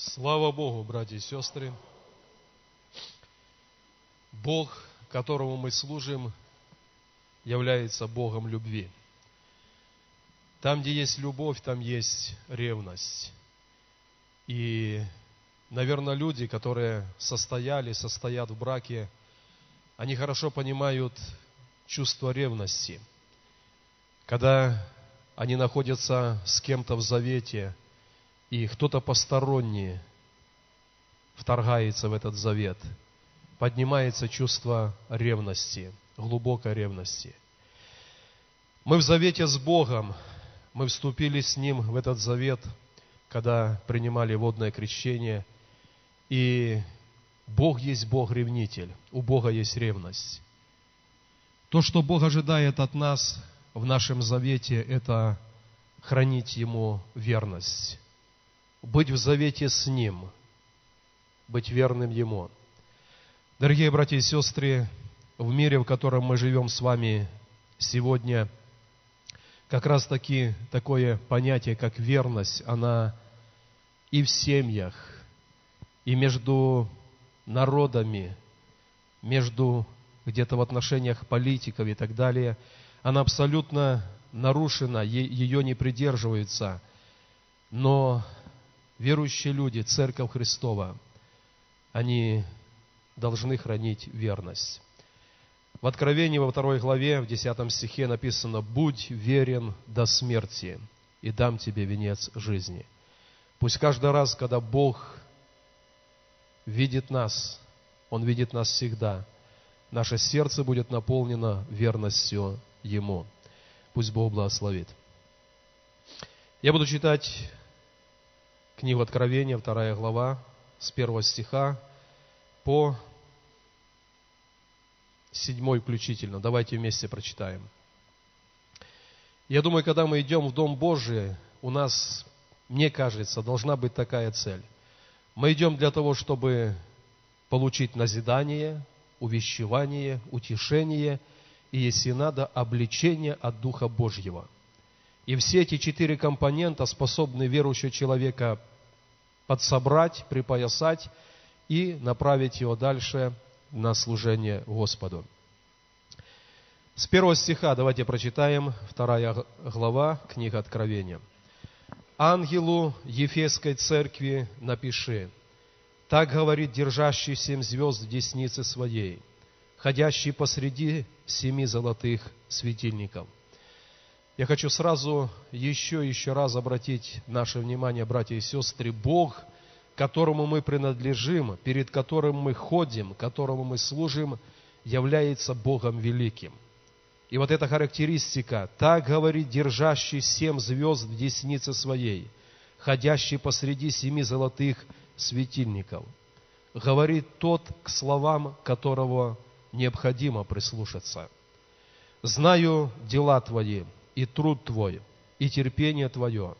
Слава Богу, братья и сестры! Бог, которому мы служим, является Богом любви. Там, где есть любовь, там есть ревность. И, наверное, люди, которые состояли, состоят в браке, они хорошо понимают чувство ревности. Когда они находятся с кем-то в завете – и кто-то посторонний вторгается в этот завет, поднимается чувство ревности, глубокой ревности. Мы в завете с Богом, мы вступили с Ним в этот завет, когда принимали водное крещение, и Бог есть Бог-ревнитель, у Бога есть ревность. То, что Бог ожидает от нас в нашем завете, это хранить Ему верность быть в завете с Ним, быть верным Ему. Дорогие братья и сестры, в мире, в котором мы живем с вами сегодня, как раз таки такое понятие, как верность, она и в семьях, и между народами, между где-то в отношениях политиков и так далее, она абсолютно нарушена, ее не придерживаются. Но верующие люди, Церковь Христова, они должны хранить верность. В Откровении во второй главе, в десятом стихе написано «Будь верен до смерти, и дам тебе венец жизни». Пусть каждый раз, когда Бог видит нас, Он видит нас всегда, наше сердце будет наполнено верностью Ему. Пусть Бог благословит. Я буду читать Книга Откровения, вторая глава, с первого стиха по седьмой включительно. Давайте вместе прочитаем. Я думаю, когда мы идем в Дом Божий, у нас, мне кажется, должна быть такая цель. Мы идем для того, чтобы получить назидание, увещевание, утешение и, если надо, обличение от Духа Божьего – и все эти четыре компонента способны верующего человека подсобрать, припоясать и направить его дальше на служение Господу. С первого стиха давайте прочитаем, вторая глава, книга Откровения. «Ангелу Ефесской церкви напиши, так говорит держащий семь звезд в деснице своей, ходящий посреди семи золотых светильников. Я хочу сразу еще еще раз обратить наше внимание, братья и сестры, Бог, которому мы принадлежим, перед которым мы ходим, которому мы служим, является Богом великим. И вот эта характеристика, так говорит держащий семь звезд в деснице своей, ходящий посреди семи золотых светильников, говорит тот, к словам которого необходимо прислушаться. «Знаю дела твои, и труд твой, и терпение твое,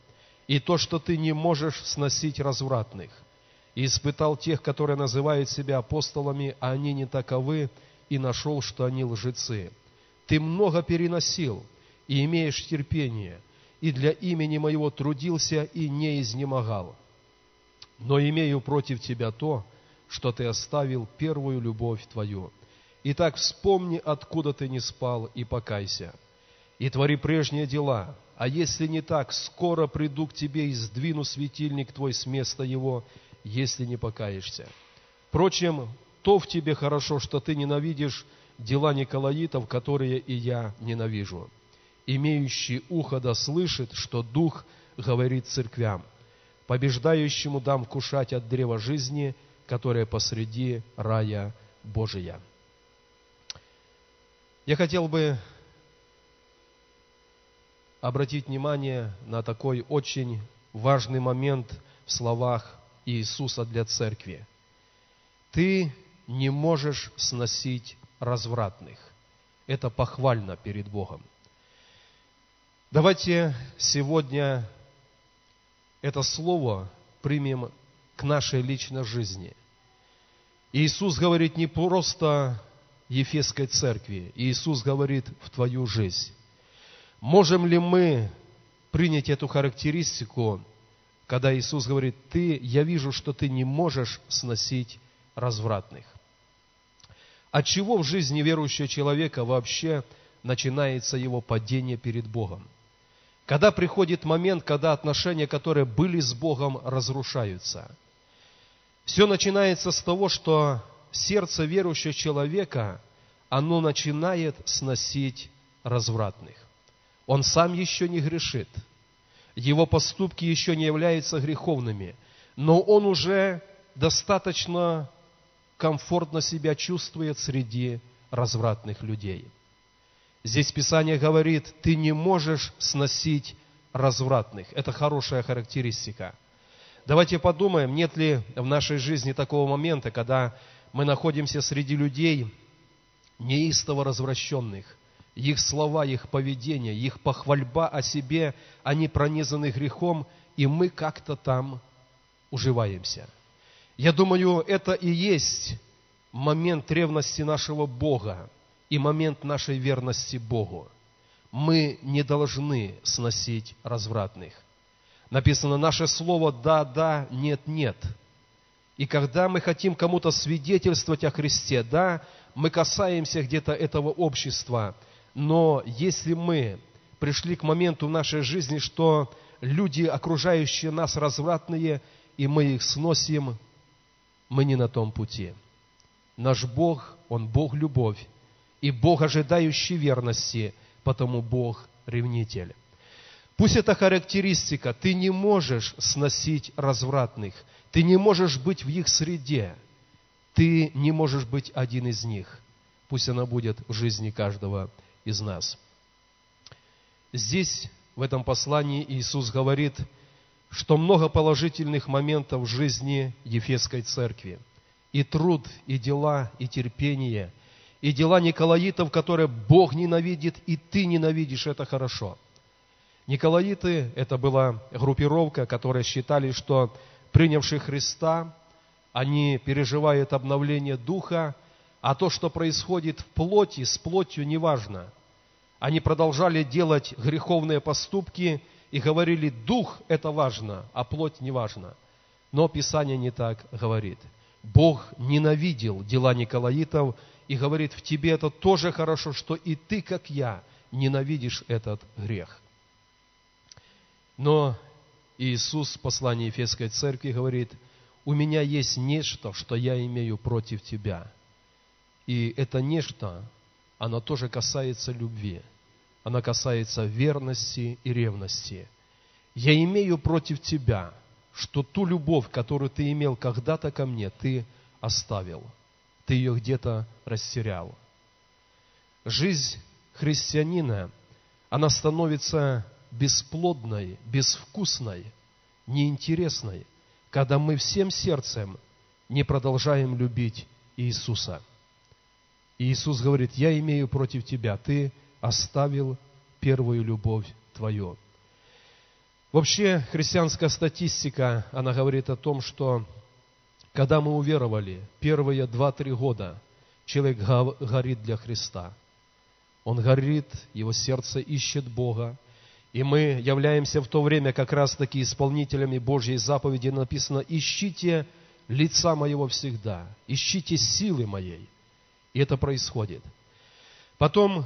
и то, что ты не можешь сносить развратных, и испытал тех, которые называют себя апостолами, а они не таковы, и нашел, что они лжецы. Ты много переносил, и имеешь терпение, и для имени моего трудился и не изнемогал. Но имею против тебя то, что ты оставил первую любовь твою. Итак, вспомни, откуда ты не спал, и покайся и твори прежние дела. А если не так, скоро приду к тебе и сдвину светильник твой с места его, если не покаешься. Впрочем, то в тебе хорошо, что ты ненавидишь дела Николаитов, которые и я ненавижу. Имеющий ухо да слышит, что Дух говорит церквям. Побеждающему дам кушать от древа жизни, которое посреди рая Божия. Я хотел бы обратить внимание на такой очень важный момент в словах Иисуса для церкви. Ты не можешь сносить развратных. Это похвально перед Богом. Давайте сегодня это слово примем к нашей личной жизни. Иисус говорит не просто Ефесской церкви, Иисус говорит в твою жизнь. Можем ли мы принять эту характеристику когда Иисус говорит, ты, я вижу, что ты не можешь сносить развратных. От чего в жизни верующего человека вообще начинается его падение перед Богом? Когда приходит момент, когда отношения, которые были с Богом, разрушаются. Все начинается с того, что сердце верующего человека, оно начинает сносить развратных. Он сам еще не грешит. Его поступки еще не являются греховными. Но он уже достаточно комфортно себя чувствует среди развратных людей. Здесь Писание говорит, ты не можешь сносить развратных. Это хорошая характеристика. Давайте подумаем, нет ли в нашей жизни такого момента, когда мы находимся среди людей неистово развращенных, их слова, их поведение, их похвальба о себе, они пронизаны грехом, и мы как-то там уживаемся – я думаю, это и есть момент ревности нашего Бога и момент нашей верности Богу. Мы не должны сносить развратных. Написано наше слово «да, да», «нет, нет». И когда мы хотим кому-то свидетельствовать о Христе, да, мы касаемся где-то этого общества, но если мы пришли к моменту в нашей жизни, что люди, окружающие нас, развратные, и мы их сносим, мы не на том пути. Наш Бог, Он Бог любовь, и Бог, ожидающий верности, потому Бог ревнитель. Пусть эта характеристика, ты не можешь сносить развратных, ты не можешь быть в их среде, ты не можешь быть один из них. Пусть она будет в жизни каждого из нас. Здесь, в этом послании, Иисус говорит – что много положительных моментов в жизни Ефесской церкви. И труд, и дела, и терпение, и дела Николаитов, которые Бог ненавидит, и ты ненавидишь, это хорошо. Николаиты – это была группировка, которая считали, что принявшие Христа, они переживают обновление духа, а то, что происходит в плоти, с плотью, неважно. Они продолжали делать греховные поступки – и говорили, дух – это важно, а плоть не важно. Но Писание не так говорит. Бог ненавидел дела Николаитов и говорит, в тебе это тоже хорошо, что и ты, как я, ненавидишь этот грех. Но Иисус в послании Ефесской церкви говорит, у меня есть нечто, что я имею против тебя. И это нечто, оно тоже касается любви она касается верности и ревности. Я имею против тебя, что ту любовь, которую ты имел когда-то ко мне, ты оставил. Ты ее где-то растерял. Жизнь христианина, она становится бесплодной, безвкусной, неинтересной, когда мы всем сердцем не продолжаем любить Иисуса. И Иисус говорит, я имею против тебя, ты оставил первую любовь твою. Вообще, христианская статистика, она говорит о том, что когда мы уверовали, первые два-три года человек горит для Христа. Он горит, его сердце ищет Бога. И мы являемся в то время как раз-таки исполнителями Божьей заповеди. Написано, ищите лица моего всегда, ищите силы моей. И это происходит. Потом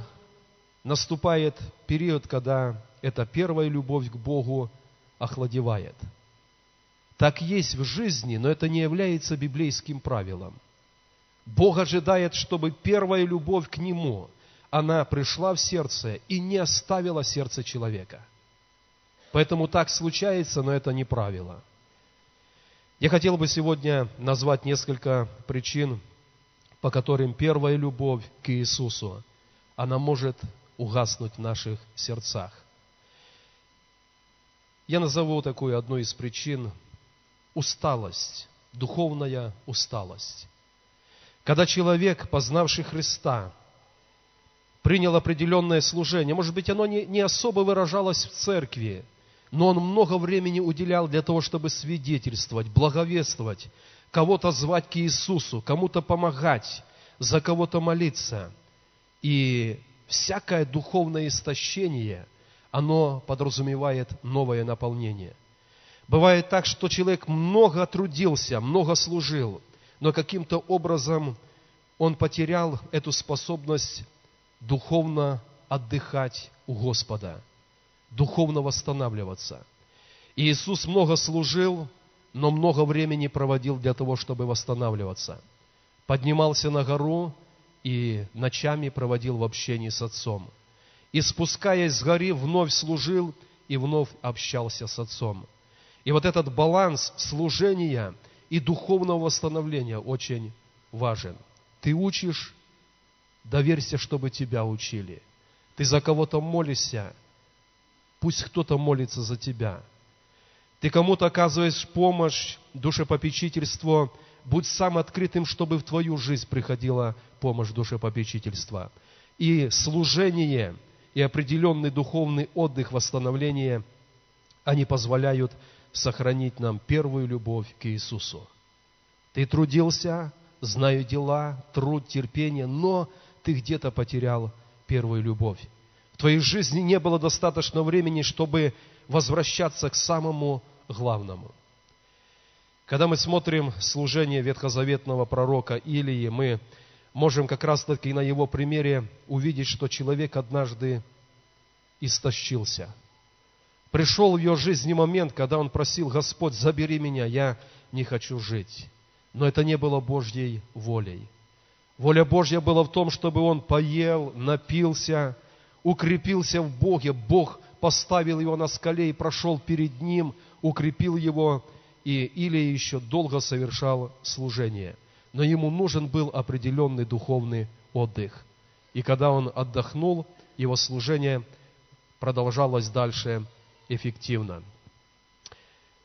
наступает период, когда эта первая любовь к Богу охладевает. Так есть в жизни, но это не является библейским правилом. Бог ожидает, чтобы первая любовь к Нему, она пришла в сердце и не оставила сердце человека. Поэтому так случается, но это не правило. Я хотел бы сегодня назвать несколько причин, по которым первая любовь к Иисусу, она может угаснуть в наших сердцах. Я назову такую одну из причин – усталость, духовная усталость. Когда человек, познавший Христа, принял определенное служение, может быть, оно не, не особо выражалось в церкви, но он много времени уделял для того, чтобы свидетельствовать, благовествовать, кого-то звать к Иисусу, кому-то помогать, за кого-то молиться. И всякое духовное истощение, оно подразумевает новое наполнение. Бывает так, что человек много трудился, много служил, но каким-то образом он потерял эту способность духовно отдыхать у Господа, духовно восстанавливаться. И Иисус много служил, но много времени проводил для того, чтобы восстанавливаться. Поднимался на гору и ночами проводил в общении с Отцом. И спускаясь с горы, вновь служил и вновь общался с Отцом. И вот этот баланс служения и духовного восстановления очень важен. Ты учишь, доверься, чтобы тебя учили. Ты за кого-то молишься, пусть кто-то молится за тебя. Ты кому-то оказываешь помощь, душепопечительство, будь сам открытым, чтобы в твою жизнь приходила помощь душепопечительства. И служение, и определенный духовный отдых, восстановление, они позволяют сохранить нам первую любовь к Иисусу. Ты трудился, знаю дела, труд, терпение, но ты где-то потерял первую любовь. В твоей жизни не было достаточно времени, чтобы возвращаться к самому главному. Когда мы смотрим служение ветхозаветного пророка Илии, мы можем как раз таки на его примере увидеть, что человек однажды истощился – Пришел в ее жизни момент, когда он просил, Господь, забери меня, я не хочу жить. Но это не было Божьей волей. Воля Божья была в том, чтобы он поел, напился, укрепился в Боге. Бог поставил его на скале и прошел перед ним, укрепил его, и Илия еще долго совершал служение. Но ему нужен был определенный духовный отдых. И когда он отдохнул, его служение продолжалось дальше эффективно.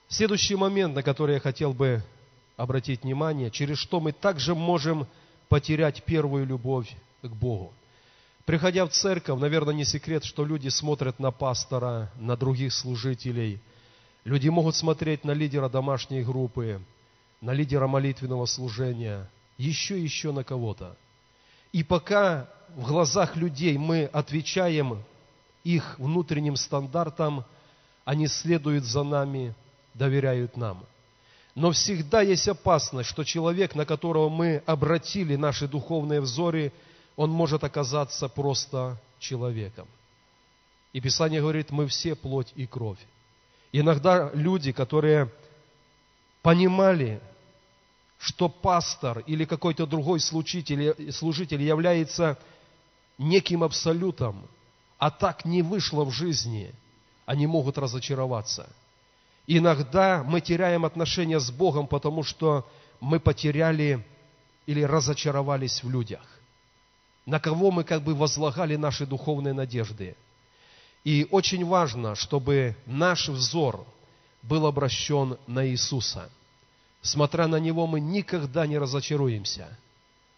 Следующий момент, на который я хотел бы обратить внимание, через что мы также можем потерять первую любовь к Богу. Приходя в церковь, наверное, не секрет, что люди смотрят на пастора, на других служителей. Люди могут смотреть на лидера домашней группы, на лидера молитвенного служения, еще и еще на кого-то. И пока в глазах людей мы отвечаем их внутренним стандартам – они следуют за нами, доверяют нам. Но всегда есть опасность, что человек, на которого мы обратили наши духовные взоры, он может оказаться просто человеком. И Писание говорит, мы все плоть и кровь. Иногда люди, которые понимали, что пастор или какой-то другой служитель, служитель является неким абсолютом, а так не вышло в жизни – они могут разочароваться. Иногда мы теряем отношения с Богом, потому что мы потеряли или разочаровались в людях, на кого мы как бы возлагали наши духовные надежды. И очень важно, чтобы наш взор был обращен на Иисуса. Смотря на Него, мы никогда не разочаруемся.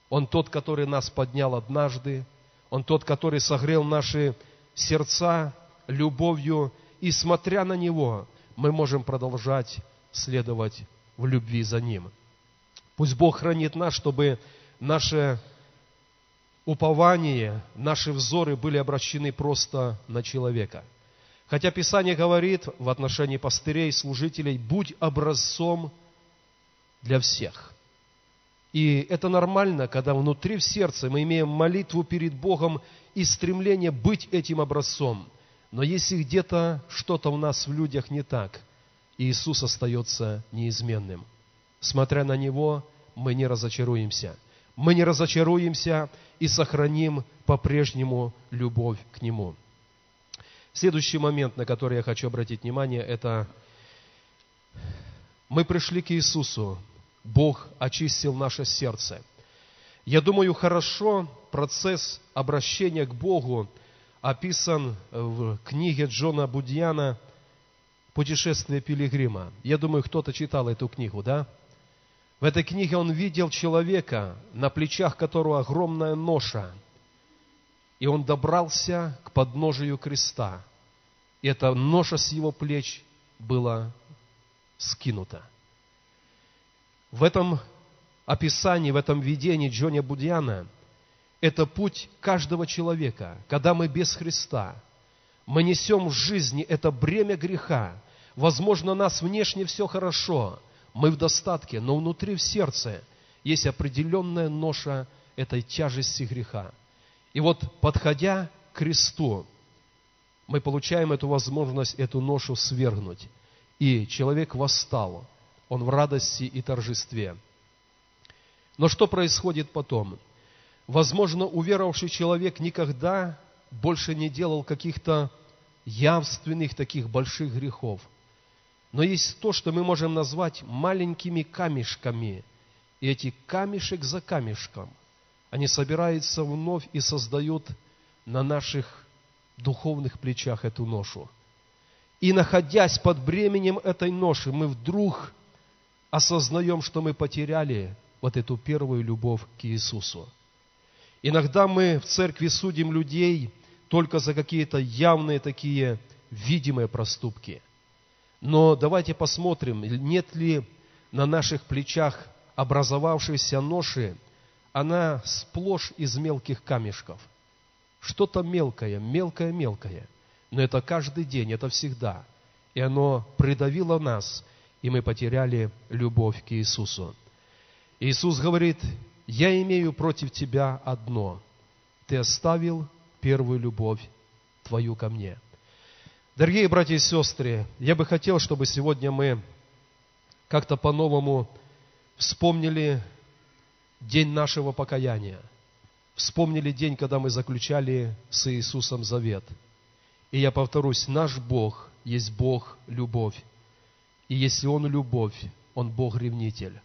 Он тот, который нас поднял однажды, Он тот, который согрел наши сердца любовью и смотря на Него, мы можем продолжать следовать в любви за Ним. Пусть Бог хранит нас, чтобы наше упование, наши взоры были обращены просто на человека. Хотя Писание говорит в отношении пастырей, служителей, будь образцом для всех. И это нормально, когда внутри в сердце мы имеем молитву перед Богом и стремление быть этим образцом – но если где-то что-то у нас в людях не так, Иисус остается неизменным. Смотря на Него, мы не разочаруемся. Мы не разочаруемся и сохраним по-прежнему любовь к Нему. Следующий момент, на который я хочу обратить внимание, это мы пришли к Иисусу, Бог очистил наше сердце. Я думаю, хорошо процесс обращения к Богу – описан в книге Джона Будьяна «Путешествие пилигрима». Я думаю, кто-то читал эту книгу, да? В этой книге он видел человека, на плечах которого огромная ноша, и он добрался к подножию креста. И эта ноша с его плеч была скинута. В этом описании, в этом видении Джона Будьяна – это путь каждого человека, когда мы без Христа. Мы несем в жизни это бремя греха. Возможно, нас внешне все хорошо, мы в достатке, но внутри в сердце есть определенная ноша этой тяжести греха. И вот, подходя к кресту, мы получаем эту возможность, эту ношу свергнуть. И человек восстал, он в радости и торжестве. Но что происходит потом? Возможно, уверовавший человек никогда больше не делал каких-то явственных таких больших грехов. Но есть то, что мы можем назвать маленькими камешками. И эти камешек за камешком, они собираются вновь и создают на наших духовных плечах эту ношу. И находясь под бременем этой ноши, мы вдруг осознаем, что мы потеряли вот эту первую любовь к Иисусу. Иногда мы в церкви судим людей только за какие-то явные такие видимые проступки. Но давайте посмотрим, нет ли на наших плечах образовавшейся ноши, она сплошь из мелких камешков. Что-то мелкое, мелкое-мелкое. Но это каждый день, это всегда. И оно придавило нас, и мы потеряли любовь к Иисусу. Иисус говорит, я имею против тебя одно. Ты оставил первую любовь твою ко мне. Дорогие братья и сестры, я бы хотел, чтобы сегодня мы как-то по-новому вспомнили день нашего покаяния. Вспомнили день, когда мы заключали с Иисусом завет. И я повторюсь, наш Бог есть Бог любовь. И если Он любовь, Он Бог ревнитель.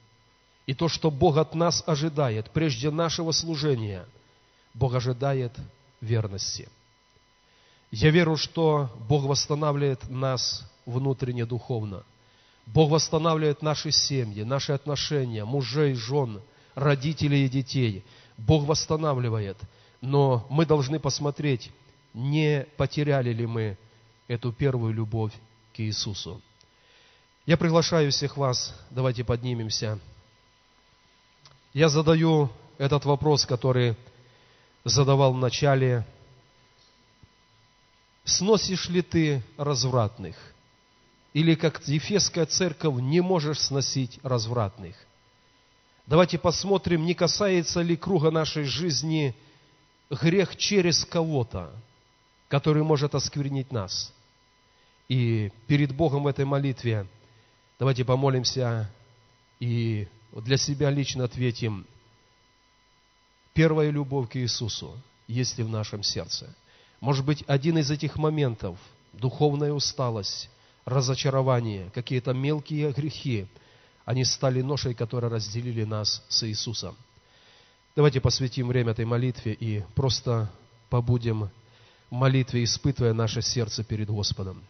И то, что Бог от нас ожидает, прежде нашего служения, Бог ожидает верности. Я верю, что Бог восстанавливает нас внутренне духовно. Бог восстанавливает наши семьи, наши отношения, мужей, жен, родителей и детей. Бог восстанавливает. Но мы должны посмотреть, не потеряли ли мы эту первую любовь к Иисусу. Я приглашаю всех вас, давайте поднимемся. Я задаю этот вопрос, который задавал в начале. Сносишь ли ты развратных? Или как Ефесская церковь не можешь сносить развратных? Давайте посмотрим, не касается ли круга нашей жизни грех через кого-то, который может осквернить нас. И перед Богом в этой молитве давайте помолимся и для себя лично ответим, первая любовь к Иисусу есть ли в нашем сердце? Может быть, один из этих моментов, духовная усталость, разочарование, какие-то мелкие грехи, они стали ношей, которые разделили нас с Иисусом. Давайте посвятим время этой молитве и просто побудем в молитве, испытывая наше сердце перед Господом.